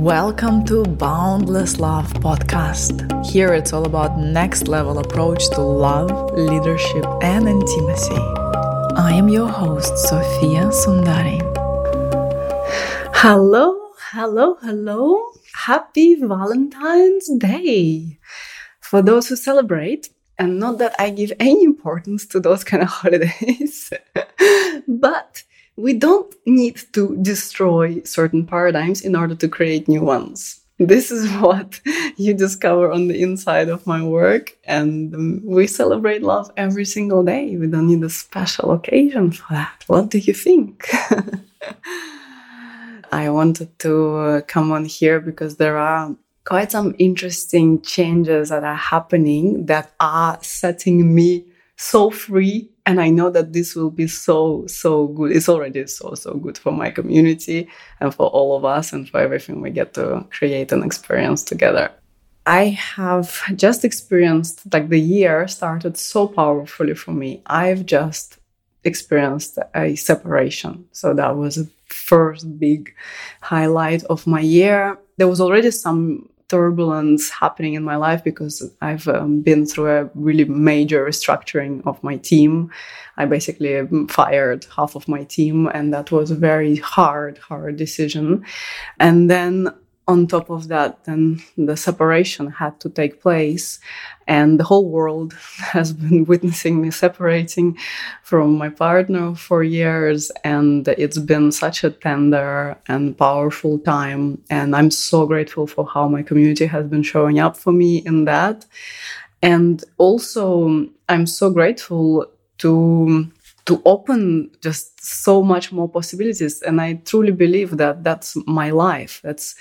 Welcome to Boundless Love podcast. Here it's all about next level approach to love, leadership and intimacy. I am your host Sofia Sundari. Hello, hello, hello. Happy Valentine's Day. For those who celebrate, and not that I give any importance to those kind of holidays, but we don't need to destroy certain paradigms in order to create new ones. This is what you discover on the inside of my work. And um, we celebrate love every single day. We don't need a special occasion for that. What do you think? I wanted to uh, come on here because there are quite some interesting changes that are happening that are setting me so free and I know that this will be so, so good. It's already so, so good for my community and for all of us and for everything we get to create and experience together. I have just experienced like the year started so powerfully for me. I've just experienced a separation. So that was the first big highlight of my year. There was already some turbulence happening in my life because I've um, been through a really major restructuring of my team. I basically um, fired half of my team, and that was a very hard, hard decision. And then on top of that, then the separation had to take place. And the whole world has been witnessing me separating from my partner for years. And it's been such a tender and powerful time. And I'm so grateful for how my community has been showing up for me in that. And also, I'm so grateful to to open just so much more possibilities and i truly believe that that's my life that's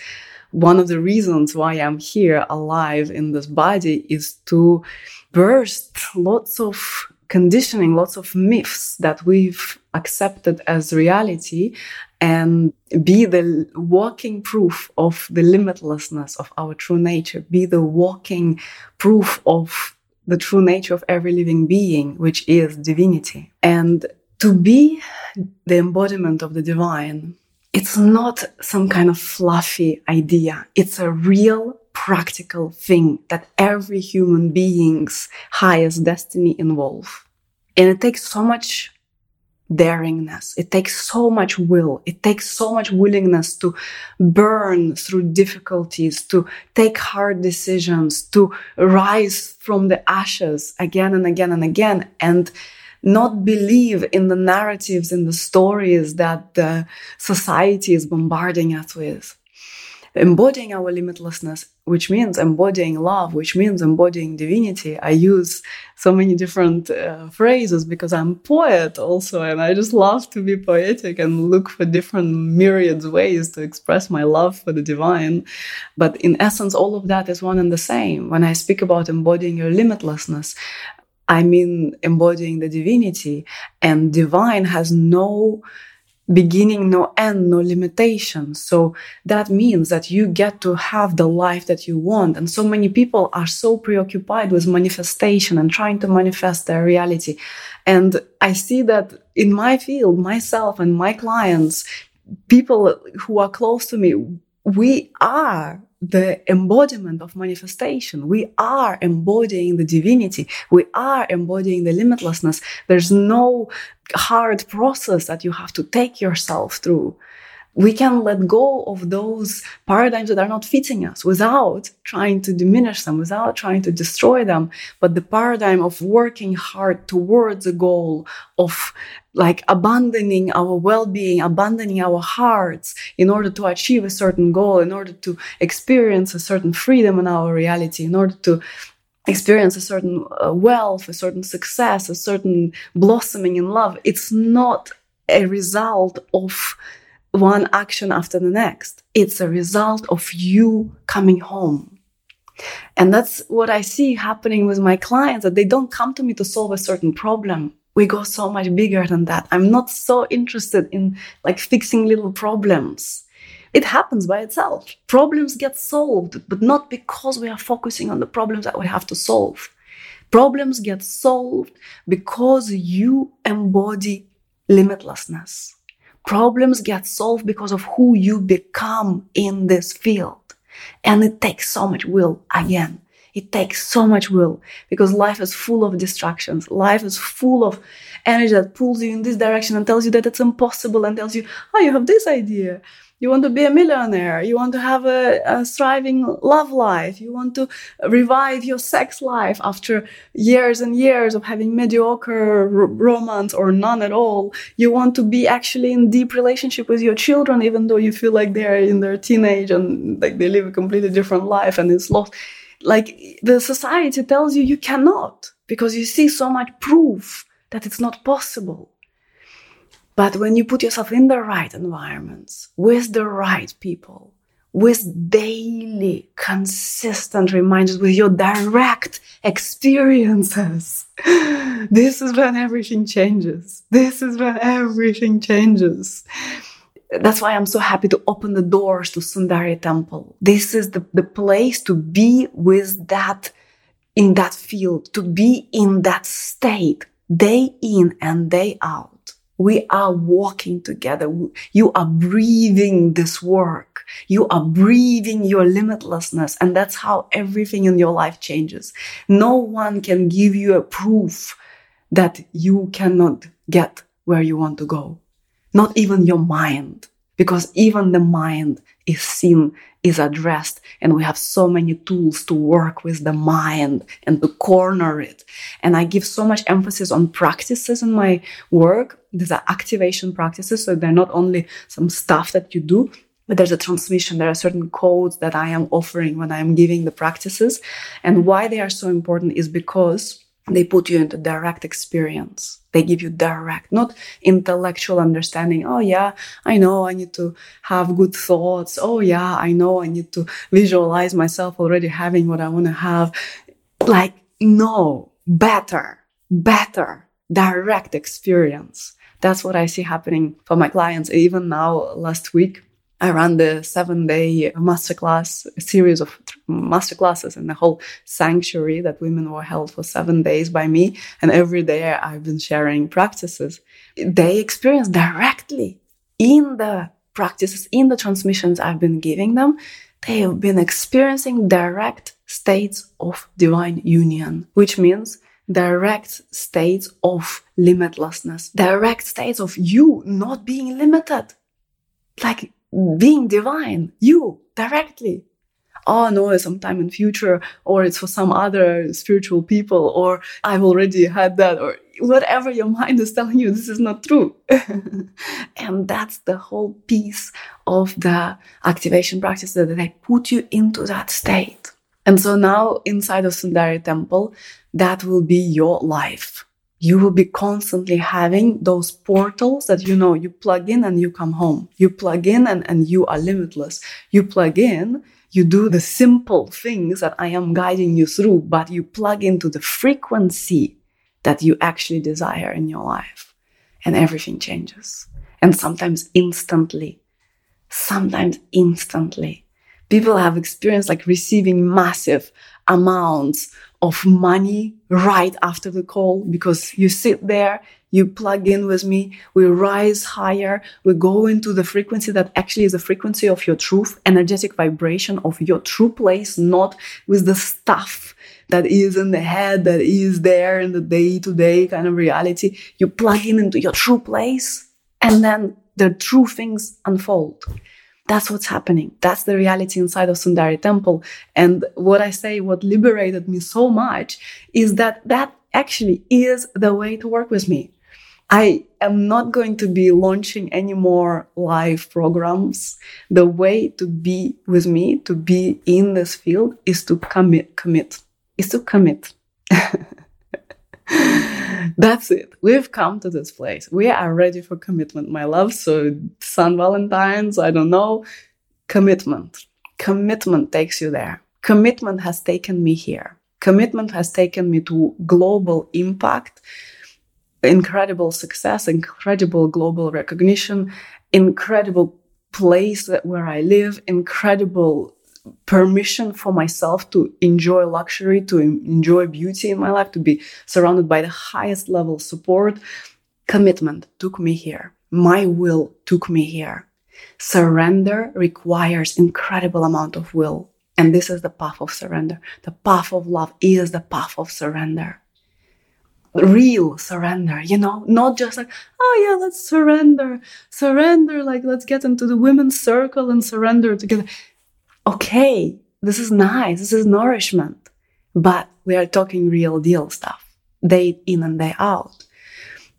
one of the reasons why I'm here alive in this body is to burst lots of conditioning, lots of myths that we've accepted as reality and be the walking proof of the limitlessness of our true nature, be the walking proof of the true nature of every living being, which is divinity. And to be the embodiment of the divine it's not some kind of fluffy idea. It's a real practical thing that every human being's highest destiny involve. And it takes so much daringness. It takes so much will. It takes so much willingness to burn through difficulties, to take hard decisions, to rise from the ashes again and again and again. And not believe in the narratives and the stories that the society is bombarding us with. Embodying our limitlessness, which means embodying love, which means embodying divinity. I use so many different uh, phrases because I'm poet also, and I just love to be poetic and look for different myriads ways to express my love for the divine. But in essence, all of that is one and the same. When I speak about embodying your limitlessness, I mean embodying the divinity, and divine has no beginning, no end, no limitation. So that means that you get to have the life that you want. And so many people are so preoccupied with manifestation and trying to manifest their reality. And I see that in my field, myself and my clients, people who are close to me, we are the embodiment of manifestation. We are embodying the divinity. We are embodying the limitlessness. There's no hard process that you have to take yourself through we can let go of those paradigms that are not fitting us without trying to diminish them, without trying to destroy them. But the paradigm of working hard towards a goal, of like abandoning our well-being, abandoning our hearts in order to achieve a certain goal, in order to experience a certain freedom in our reality, in order to experience a certain uh, wealth, a certain success, a certain blossoming in love. It's not a result of one action after the next. It's a result of you coming home. And that's what I see happening with my clients that they don't come to me to solve a certain problem. We go so much bigger than that. I'm not so interested in like fixing little problems. It happens by itself. Problems get solved, but not because we are focusing on the problems that we have to solve. Problems get solved because you embody limitlessness Problems get solved because of who you become in this field. And it takes so much will again. It takes so much will because life is full of distractions. Life is full of energy that pulls you in this direction and tells you that it's impossible and tells you, oh, you have this idea. You want to be a millionaire. You want to have a, a thriving love life. You want to revive your sex life after years and years of having mediocre romance or none at all. You want to be actually in deep relationship with your children, even though you feel like they're in their teenage and like they live a completely different life and it's lost. Like the society tells you you cannot because you see so much proof that it's not possible. But when you put yourself in the right environments, with the right people, with daily, consistent reminders, with your direct experiences, this is when everything changes. This is when everything changes. That's why I'm so happy to open the doors to Sundari Temple. This is the, the place to be with that, in that field, to be in that state, day in and day out we are walking together. You are breathing this work. You are breathing your limitlessness. And that's how everything in your life changes. No one can give you a proof that you cannot get where you want to go. Not even your mind, because even the mind is seen is addressed and we have so many tools to work with the mind and to corner it and i give so much emphasis on practices in my work these are activation practices so they're not only some stuff that you do but there's a transmission there are certain codes that i am offering when i am giving the practices and why they are so important is because they put you into direct experience. They give you direct, not intellectual understanding. Oh, yeah, I know I need to have good thoughts. Oh, yeah, I know I need to visualize myself already having what I want to have. Like, no, better, better, direct experience. That's what I see happening for my clients. Even now, last week, I ran the seven day masterclass series of masterclasses in the whole sanctuary that women were held for seven days by me. And every day I've been sharing practices. They experience directly in the practices, in the transmissions I've been giving them. They have been experiencing direct states of divine union, which means direct states of limitlessness, direct states of you not being limited. Like being divine, you directly. Oh no, sometime in future, or it's for some other spiritual people, or I've already had that, or whatever your mind is telling you, this is not true. and that's the whole piece of the activation practice that they put you into that state. And so now inside of Sundari Temple, that will be your life you will be constantly having those portals that you know you plug in and you come home. You plug in and, and you are limitless. You plug in, you do the simple things that I am guiding you through, but you plug into the frequency that you actually desire in your life. And everything changes. And sometimes instantly. Sometimes instantly. People have experienced like receiving massive amounts of money right after the call because you sit there, you plug in with me, we rise higher, we go into the frequency that actually is the frequency of your truth, energetic vibration of your true place, not with the stuff that is in the head, that is there in the day to day kind of reality. You plug in into your true place and then the true things unfold. That's what's happening. That's the reality inside of Sundari Temple. And what I say, what liberated me so much is that that actually is the way to work with me. I am not going to be launching any more live programs. The way to be with me, to be in this field is to commit, commit, is to commit. That's it. We've come to this place. We are ready for commitment, my love. So, San Valentine's, I don't know. Commitment. Commitment takes you there. Commitment has taken me here. Commitment has taken me to global impact, incredible success, incredible global recognition, incredible place where I live, incredible permission for myself to enjoy luxury, to enjoy beauty in my life, to be surrounded by the highest level support. Commitment took me here. My will took me here. Surrender requires incredible amount of will. And this is the path of surrender. The path of love is the path of surrender. Real surrender, you know, not just like, oh yeah, let's surrender, surrender, like let's get into the women's circle and surrender together. Okay, this is nice, this is nourishment, but we are talking real deal stuff, day in and day out.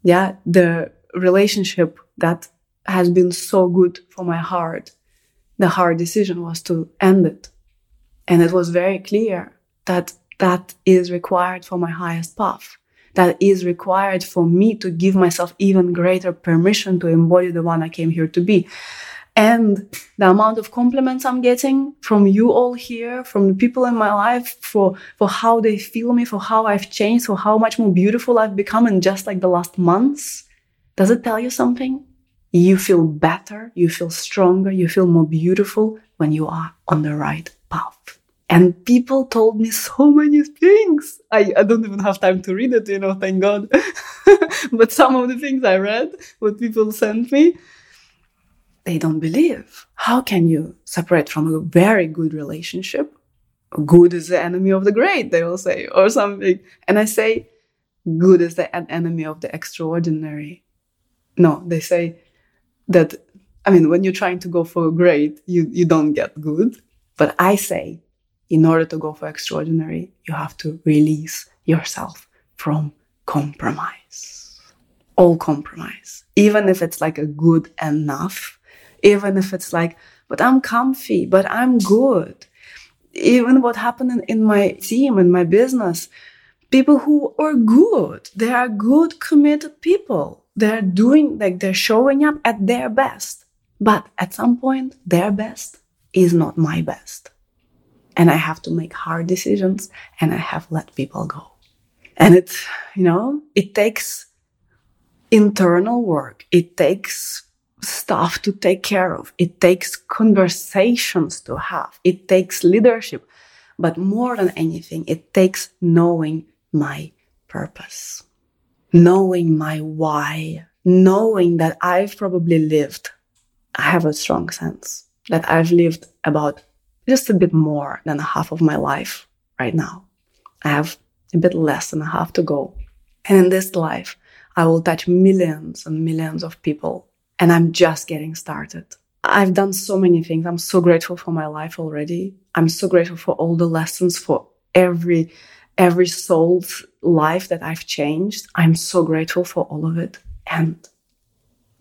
Yeah, the relationship that has been so good for my heart, the hard decision was to end it. And it was very clear that that is required for my highest path. That is required for me to give myself even greater permission to embody the one I came here to be. And the amount of compliments I'm getting from you all here, from the people in my life for, for how they feel me, for how I've changed, for how much more beautiful I've become in just like the last months. Does it tell you something? You feel better, you feel stronger, you feel more beautiful when you are on the right path. And people told me so many things. I, I don't even have time to read it, you know, thank God. but some of the things I read, what people sent me, they don't believe. How can you separate from a very good relationship? Good is the enemy of the great, they will say, or something. And I say, good is the enemy of the extraordinary. No, they say, that I mean, when you're trying to go for great, you, you don't get good. But I say, in order to go for extraordinary, you have to release yourself from compromise. All compromise. Even if it's like a good enough, even if it's like, but I'm comfy, but I'm good. Even what happened in, my team, in my business, people who are good, they are good, committed people they're doing like they're showing up at their best. But at some point, their best is not my best. And I have to make hard decisions and I have let people go. And it, you know, it takes internal work. It takes stuff to take care of. It takes conversations to have. It takes leadership. But more than anything, it takes knowing my purpose knowing my why, knowing that I've probably lived, I have a strong sense that I've lived about just a bit more than half of my life right now. I have a bit less than a half to go. And in this life, I will touch millions and millions of people. And I'm just getting started. I've done so many things. I'm so grateful for my life already. I'm so grateful for all the lessons, for every every soul's life that I've changed. I'm so grateful for all of it. And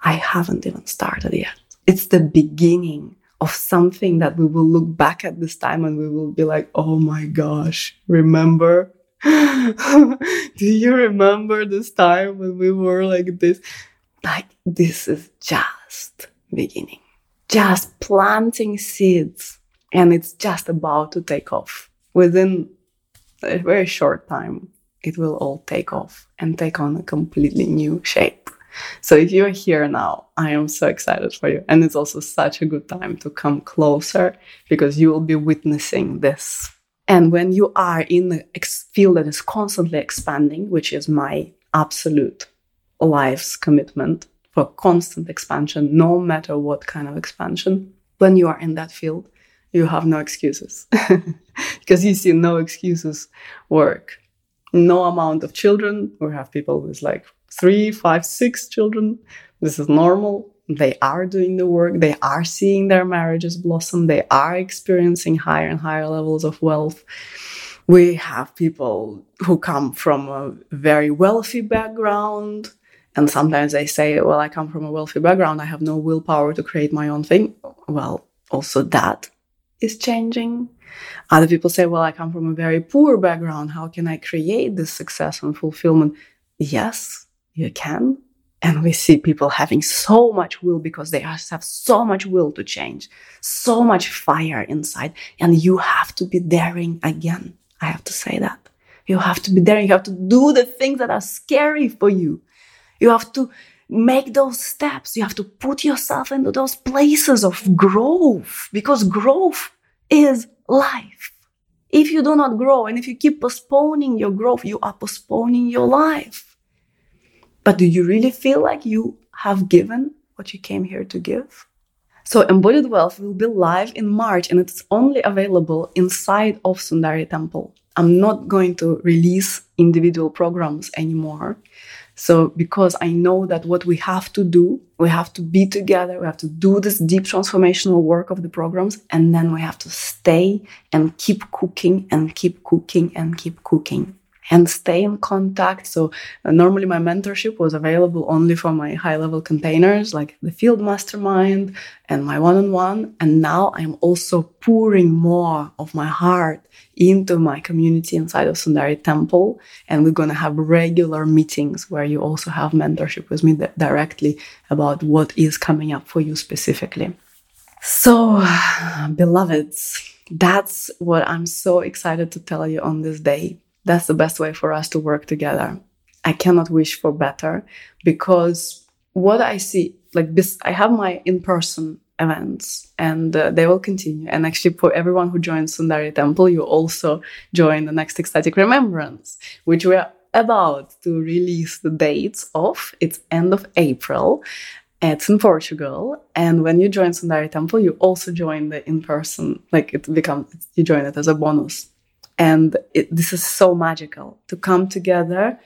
I haven't even started yet. It's the beginning of something that we will look back at this time and we will be like, oh my gosh, remember? Do you remember this time when we were like this? Like, this is just beginning, just planting seeds, and it's just about to take off within a very short time, it will all take off and take on a completely new shape. So if you're here now, I am so excited for you. And it's also such a good time to come closer because you will be witnessing this. And when you are in the field that is constantly expanding, which is my absolute life's commitment for constant expansion, no matter what kind of expansion, when you are in that field, you have no excuses because you see no excuses work. No amount of children. We have people with like three, five, six children. This is normal. They are doing the work. They are seeing their marriages blossom. They are experiencing higher and higher levels of wealth. We have people who come from a very wealthy background. And sometimes they say, well, I come from a wealthy background. I have no willpower to create my own thing. Well, also that is changing. Other people say, well, I come from a very poor background. How can I create this success and fulfillment? Yes, you can. And we see people having so much will because they have so much will to change, so much fire inside. And you have to be daring again. I have to say that. You have to be daring. You have to do the things that are scary for you. You have to make those steps. You have to put yourself into those places of growth because growth is life. If you do not grow and if you keep postponing your growth, you are postponing your life. But do you really feel like you have given what you came here to give. So Embodied Wealth will be live in March and it's only available inside of Sundari Temple. I'm not going to release individual programs anymore. So because I know that what we have to do, we have to be together, we have to do this deep transformational work of the programs, and then we have to stay and keep cooking and keep cooking and keep cooking and stay in contact. So uh, normally my mentorship was available only for my high level containers like the field mastermind and my one on one. And now I'm also pouring more of my heart into my community inside of Sundari Temple. And we're going to have regular meetings where you also have mentorship with me directly about what is coming up for you specifically. So, beloveds, that's what I'm so excited to tell you on this day that's the best way for us to work together. I cannot wish for better because what I see, like this, I have my in person events and uh, they will continue. And actually, for everyone who joins Sundari Temple, you also join the next ecstatic remembrance, which we're about to release the dates of. It's end of April. It's in Portugal. And when you join Sundari Temple, you also join the in person, like it becomes, you join it as a bonus. And it, this is so magical to come together.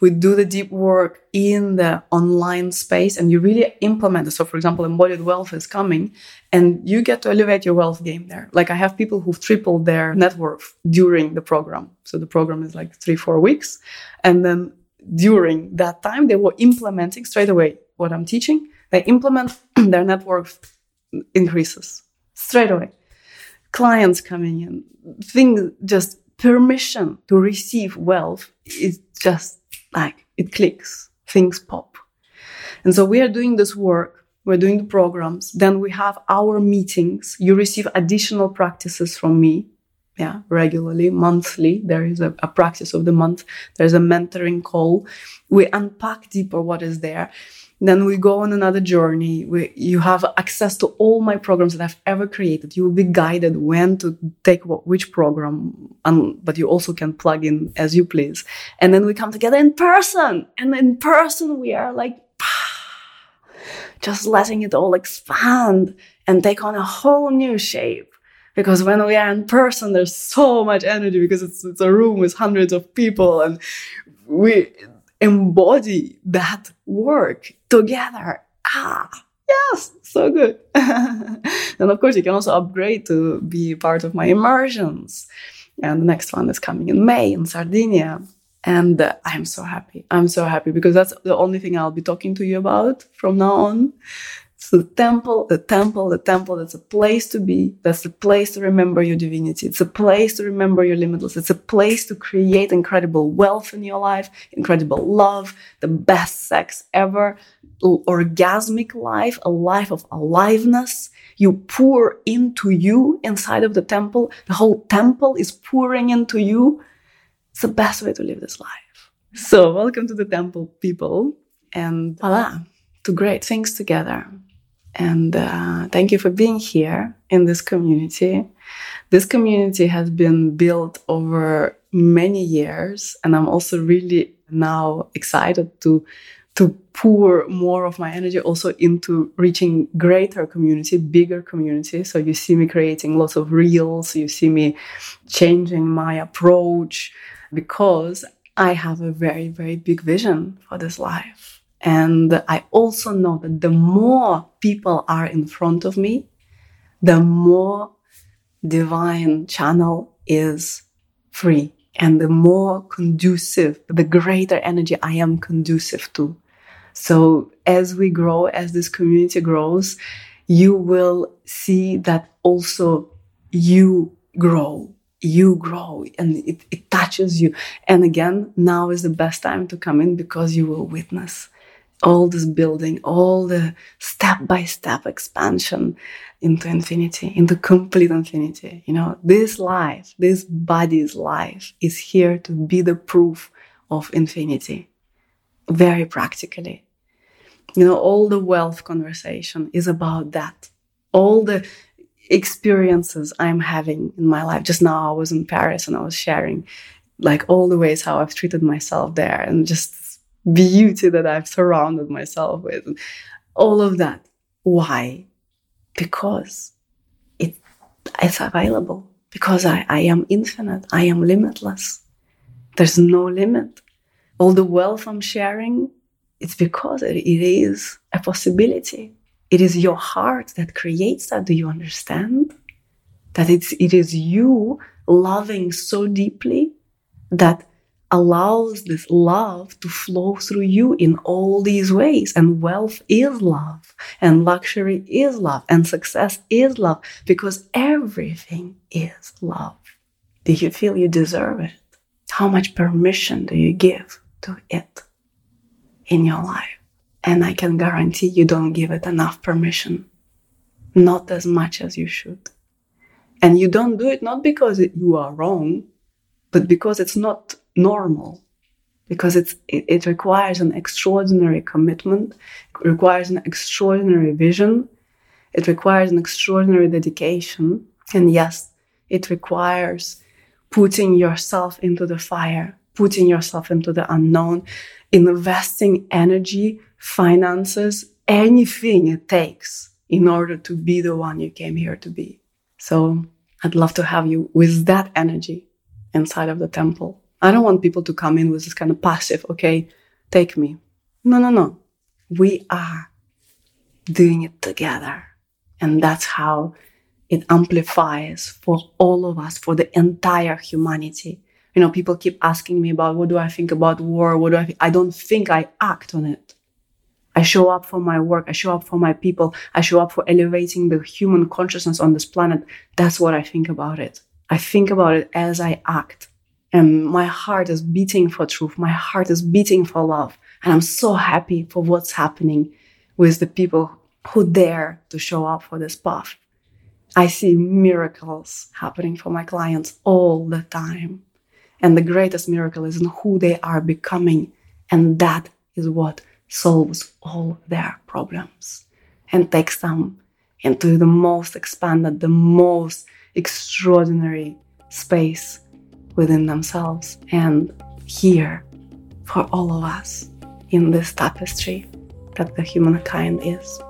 We do the deep work in the online space and you really implement it. So, for example, embodied wealth is coming and you get to elevate your wealth game there. Like I have people who've tripled their net worth during the program. So the program is like three, four weeks. And then during that time, they were implementing straight away what I'm teaching. They implement their net worth increases straight away clients coming in, things just permission to receive wealth is just like it clicks, things pop. And so we are doing this work. We're doing the programs. Then we have our meetings. You receive additional practices from me. Yeah, regularly, monthly. There is a, a practice of the month. There's a mentoring call. We unpack deeper what is there. Then we go on another journey. We, you have access to all my programs that I've ever created. You will be guided when to take what, which program, and, but you also can plug in as you please. And then we come together in person. And in person, we are like, just letting it all expand and take on a whole new shape. Because when we are in person, there's so much energy because it's, it's a room with hundreds of people and we, embody that work together. Ah, yes, so good. and of course, you can also upgrade to be part of my immersions. And the next one is coming in May in Sardinia. And uh, I'm so happy. I'm so happy because that's the only thing I'll be talking to you about from now on. So the temple, the temple, the temple, that's a place to be. That's the place to remember your divinity. It's a place to remember your limitless. It's a place to create incredible wealth in your life, incredible love, the best sex ever, orgasmic life, a life of aliveness. You pour into you inside of the temple. The whole temple is pouring into you. It's the best way to live this life. So welcome to the temple, people. And voila, to great things together. And uh, thank you for being here in this community. This community has been built over many years, and I'm also really now excited to to pour more of my energy also into reaching greater community, bigger community. So you see me creating lots of reels, you see me changing my approach because I have a very, very big vision for this life. And I also know that the more people are in front of me, the more divine channel is free and the more conducive, the greater energy I am conducive to. So as we grow, as this community grows, you will see that also you grow you grow and it, it touches you. And again, now is the best time to come in because you will witness all this building, all the step by step expansion into infinity, into complete infinity. You know, this life, this body's life is here to be the proof of infinity. Very practically. You know, all the wealth conversation is about that. All the experiences I'm having in my life. Just now I was in Paris and I was sharing like all the ways how I've treated myself there and just beauty that I've surrounded myself with. all of that. Why? Because it, it's available. Because I, I am infinite. I am limitless. There's no limit. All the wealth I'm sharing, it's because it, it is a possibility. It is your heart that creates that. Do you understand? That it's, it is you loving so deeply that allows this love to flow through you in all these ways. And wealth is love, and luxury is love, and success is love, because everything is love. Do you feel you deserve it? How much permission do you give to it in your life? And I can guarantee you don't give it enough permission, not as much as you should. And you don't do it not because you are wrong, but because it's not normal. Because it's, it, it requires an extraordinary commitment, it requires an extraordinary vision, it requires an extraordinary dedication. And yes, it requires putting yourself into the fire, putting yourself into the unknown, investing energy, finances, anything it takes in order to be the one you came here to be. So I'd love to have you with that energy inside of the temple. I don't want people to come in with this kind of passive, okay, take me. No, no, no. We are doing it together. And that's how it amplifies for all of us, for the entire humanity. You know, people keep asking me about what do I think about war? What do I think? I don't think I act on it. I show up for my work. I show up for my people. I show up for elevating the human consciousness on this planet. That's what I think about it. I think about it as I act. And my heart is beating for truth. My heart is beating for love. And I'm so happy for what's happening with the people who dare to show up for this path. I see miracles happening for my clients all the time. And the greatest miracle is in who they are becoming. And that is what solves all their problems and takes them into the most expanded, the most extraordinary space within themselves and here for all of us in this tapestry that the humankind is.